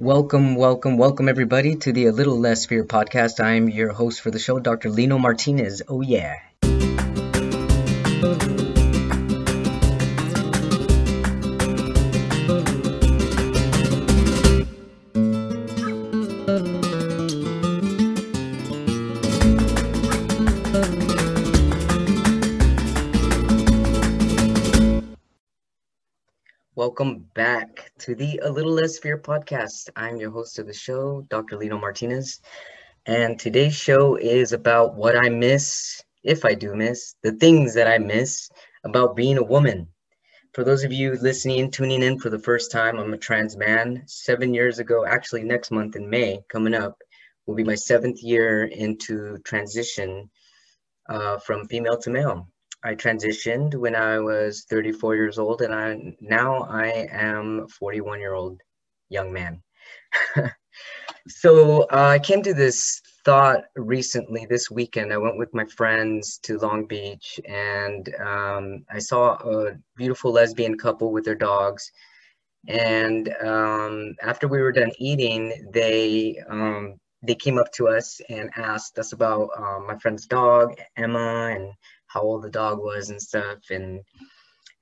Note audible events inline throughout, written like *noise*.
Welcome, welcome, welcome, everybody, to the A Little Less Fear podcast. I'm your host for the show, Dr. Lino Martinez. Oh, yeah. Welcome back to the A Little Less Fear podcast. I'm your host of the show, Dr. Lino Martinez. And today's show is about what I miss, if I do miss, the things that I miss about being a woman. For those of you listening, tuning in for the first time, I'm a trans man. Seven years ago, actually, next month in May, coming up, will be my seventh year into transition uh, from female to male. I transitioned when I was 34 years old, and I now I am 41 year old young man. *laughs* so uh, I came to this thought recently this weekend. I went with my friends to Long Beach, and um, I saw a beautiful lesbian couple with their dogs. And um, after we were done eating, they um, they came up to us and asked us about um, my friend's dog Emma and how old the dog was and stuff. And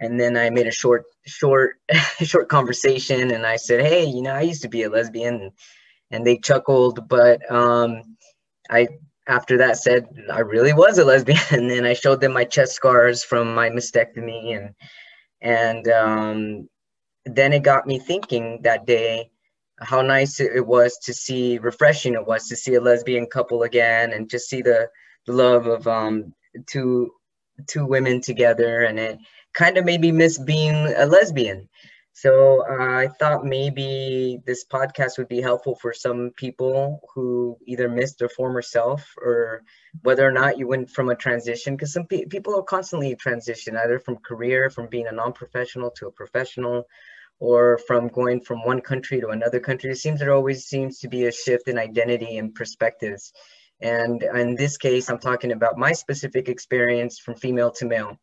and then I made a short short *laughs* short conversation and I said hey you know I used to be a lesbian. And they chuckled but um I after that said I really was a lesbian. *laughs* And then I showed them my chest scars from my mastectomy and and um then it got me thinking that day how nice it was to see refreshing it was to see a lesbian couple again and just see the, the love of um two two women together and it kind of made me miss being a lesbian. So uh, i thought maybe this podcast would be helpful for some people who either missed their former self or whether or not you went from a transition because some pe- people are constantly transition either from career from being a non-professional to a professional or from going from one country to another country. It seems there always seems to be a shift in identity and perspectives and in this case, I'm talking about my specific experience from female to male.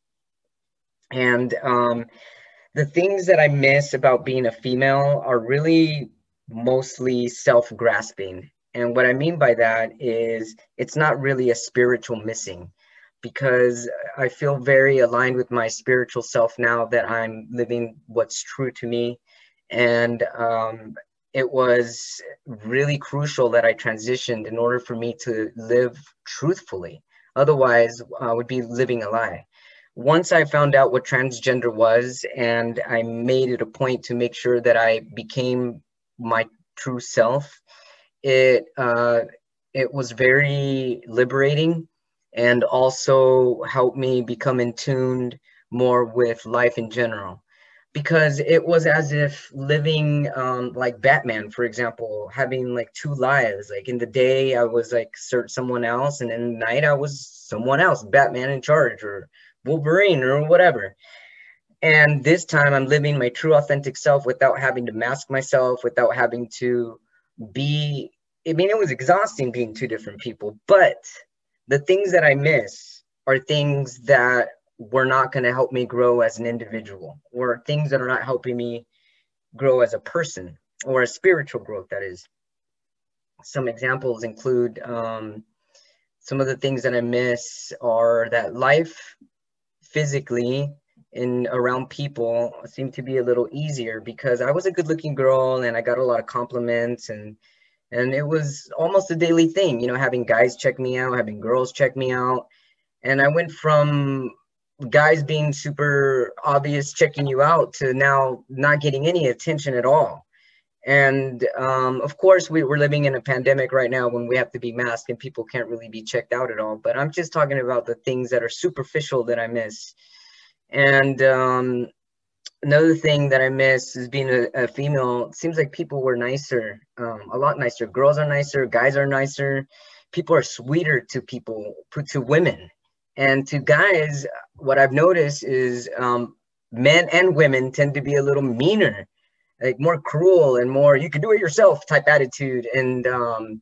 And um, the things that I miss about being a female are really mostly self grasping. And what I mean by that is it's not really a spiritual missing because I feel very aligned with my spiritual self now that I'm living what's true to me. And um, it was really crucial that I transitioned in order for me to live truthfully. Otherwise, I would be living a lie. Once I found out what transgender was, and I made it a point to make sure that I became my true self, it uh, it was very liberating, and also helped me become in tuned more with life in general because it was as if living um, like Batman, for example, having like two lives. Like in the day, I was like someone else, and in the night, I was someone else, Batman in charge, or Wolverine, or whatever. And this time, I'm living my true, authentic self without having to mask myself, without having to be. I mean, it was exhausting being two different people, but the things that I miss are things that were not going to help me grow as an individual or things that are not helping me grow as a person or a spiritual growth that is. Some examples include um, some of the things that i miss are that life physically and around people seemed to be a little easier because i was a good looking girl and i got a lot of compliments and and it was almost a daily thing you know having guys check me out having girls check me out. And i went from guys being super obvious checking you out to now not getting any attention at all. And um, of course we, we're living in a pandemic right now when we have to be masked and people can't really be checked out at all. But i'm just talking about the things that are superficial that i miss. And um, another thing that i miss is being a, a female. It seems like people were nicer um, a lot nicer. Girls are nicer. Guys are nicer. People are sweeter to people to women and to guys, what I've noticed is um, men and women tend to be a little meaner, like more cruel and more you can do it yourself type attitude. And um,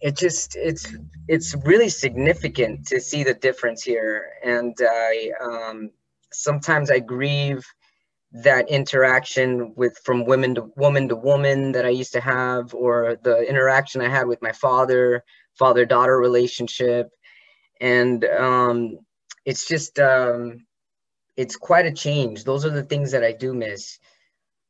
it just it's it's really significant to see the difference here. And I um, sometimes I grieve that interaction with from women to woman to woman that I used to have, or the interaction I had with my father, father daughter relationship. And um, it's just, um, it's quite a change. Those are the things that I do miss.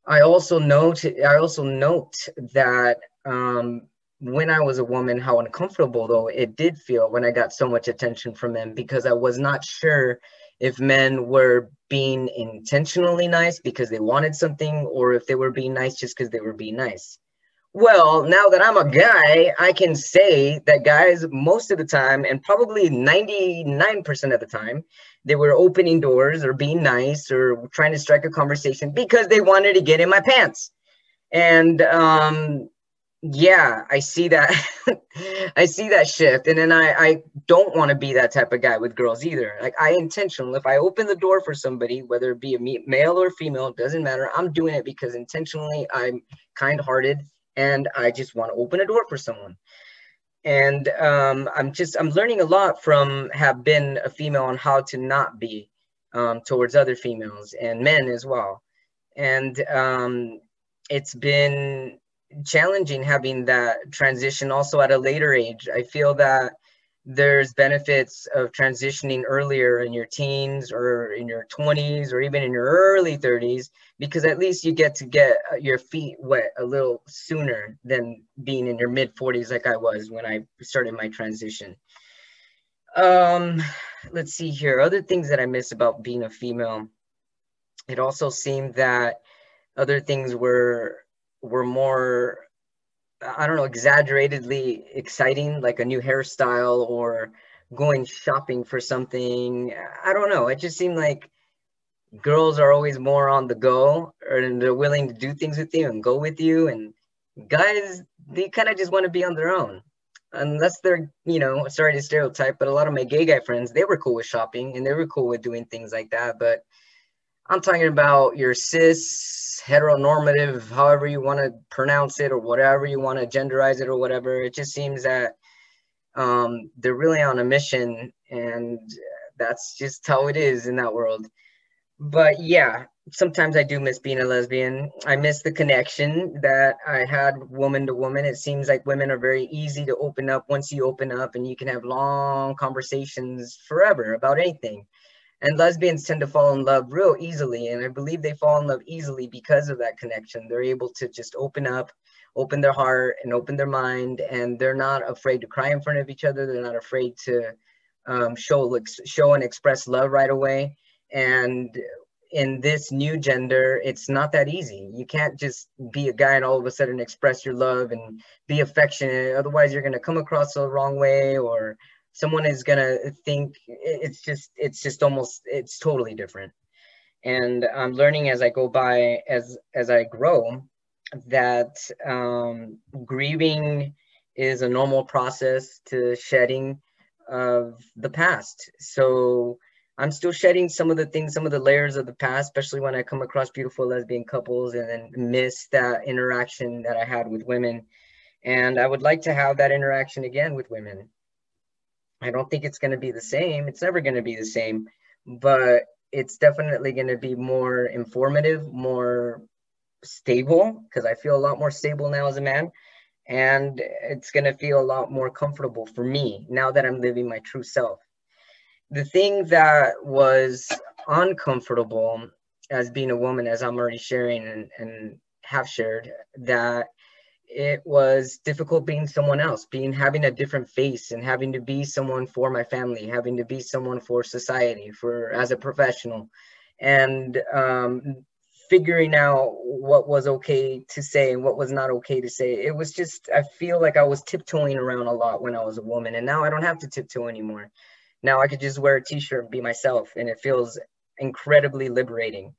I also note, I also note that um, when I was a woman, how uncomfortable though it did feel when I got so much attention from men because I was not sure if men were being intentionally nice because they wanted something or if they were being nice just because they were being nice. Well, now that I'm a guy, I can say that guys, most of the time, and probably 99% of the time, they were opening doors or being nice or trying to strike a conversation because they wanted to get in my pants. And um, yeah i see that *laughs* i see that shift. And then i i don't want to be that type of guy with girls either. Like i intentional if i open the door for somebody whether it be a male or female doesn't matter. I'm doing it because intentionally i'm kind-hearted and i just want to open a door for someone and um, i'm just i'm learning a lot from have been a female on how to not be um, towards other females and men as well and um, it's been challenging having that transition also at a later age. I feel that there's benefits of transitioning earlier in your teens or in your 20s or even in your early 30s because at least you get to get uh, your feet wet a little sooner than being in your mid 40s like I was when I started my transition. Um, let's see here. Other things that I miss about being a female. It also seemed that other things were were more I don't know, exaggeratedly exciting, like a new hairstyle or going shopping for something. I don't know. It just seemed like girls are always more on the go and they're willing to do things with you and go with you. And guys, they kind of just want to be on their own. Unless they're, you know, sorry to stereotype, but a lot of my gay guy friends, they were cool with shopping and they were cool with doing things like that. But I'm talking about your cis, heteronormative, however you want to pronounce it or whatever you want to genderize it or whatever. It just seems that um, they're really on a mission and that's just how it is in that world. But yeah, sometimes I do miss being a lesbian. I miss the connection that I had woman to woman. It seems like women are very easy to open up once you open up and you can have long conversations forever about anything and lesbians tend to fall in love real easily and i believe they fall in love easily because of that connection. They're able to just open up open their heart and open their mind and they're not afraid to cry in front of each other. They're not afraid to um, show show and express love right away. And in this new gender it's not that easy. You can't just be a guy and all of a sudden express your love and be affectionate. Otherwise you're going to come across the wrong way or someone is gonna think it's just it's just almost it's totally different. And i'm learning as i go by as as i grow that um, grieving is a normal process to shedding of the past. So i'm still shedding some of the things some of the layers of the past especially when i come across beautiful lesbian couples and then miss that interaction that i had with women. And i would like to have that interaction again with women I don't think it's going to be the same. It's never going to be the same, but it's definitely going to be more informative, more stable, because I feel a lot more stable now as a man. And it's going to feel a lot more comfortable for me now that I'm living my true self. The thing that was uncomfortable as being a woman, as I'm already sharing and, and have shared, that it was difficult being someone else, being having a different face and having to be someone for my family, having to be someone for society, for as a professional, and um, figuring out what was okay to say and what was not okay to say. It was just I feel like I was tiptoeing around a lot when I was a woman, and now I don't have to tiptoe anymore. Now I could just wear a t-shirt and be myself, and it feels incredibly liberating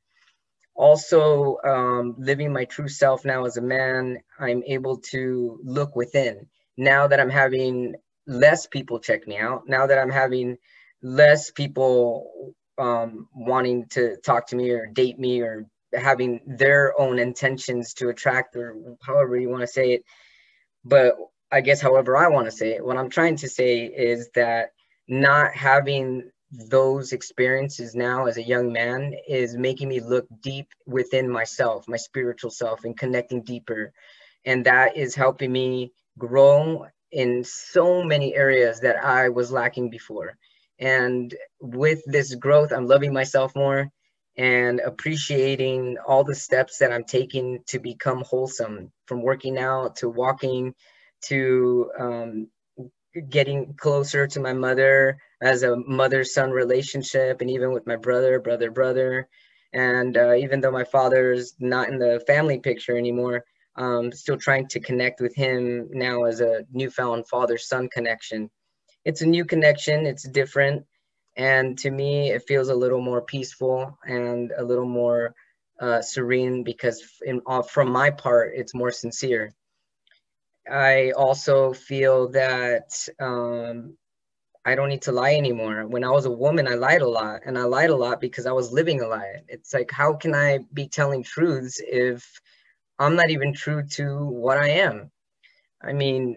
also um, living my true self now as a man i'm able to look within. Now that i'm having less people check me out now that i'm having less people um, wanting to talk to me or date me or having their own intentions to attract or however you want to say it. But i guess however i want to say it what i'm trying to say is that not having those experiences now as a young man is making me look deep within myself, my spiritual self, and connecting deeper. And that is helping me grow in so many areas that I was lacking before. And with this growth, I'm loving myself more and appreciating all the steps that I'm taking to become wholesome from working out to walking to um, getting closer to my mother as a mother son relationship, and even with my brother, brother, brother. And uh, even though my father is not in the family picture anymore, um, still trying to connect with him now as a newfound father son connection. It's a new connection, it's different. And to me, it feels a little more peaceful and a little more uh, serene because, in, uh, from my part, it's more sincere. I also feel that um, I don't need to lie anymore. When I was a woman, I lied a lot, and I lied a lot because I was living a lie. It's like, how can I be telling truths if I'm not even true to what I am? I mean,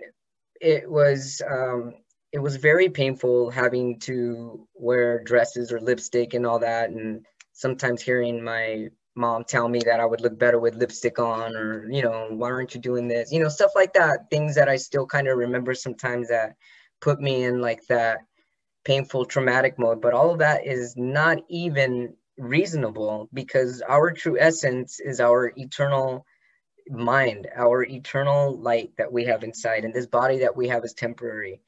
it was um, it was very painful having to wear dresses or lipstick and all that, and sometimes hearing my mom tell me that I would look better with lipstick on, or, you know, why aren't you doing this? You know, stuff like that. Things that I still kind of remember sometimes that put me in like that painful, traumatic mode. But all of that is not even reasonable because our true essence is our eternal mind, our eternal light that we have inside, and this body that we have is temporary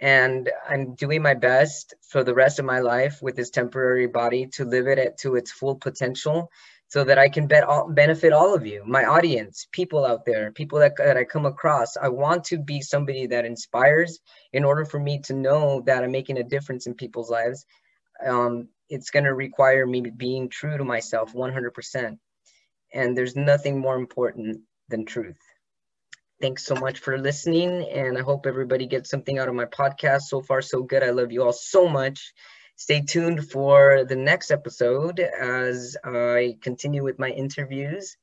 and I'm doing my best for the rest of my life with this temporary body to live it at, to its full potential so that I can bet all, benefit all of you, my audience, people out there, people that, that I come across. I want to be somebody that inspires in order for me to know that I'm making a difference in people's lives. Um, it's going to require me being true to myself 100%. And there's nothing more important than truth. Thanks so much for listening. And I hope everybody gets something out of my podcast. So far, so good. I love you all so much. Stay tuned for the next episode as I continue with my interviews.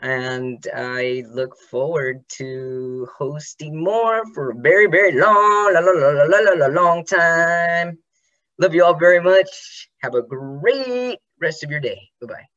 And I look forward to hosting more for a very, very long, la, la, la, la, la, la, long time. Love you all very much. Have a great rest of your day. Bye bye.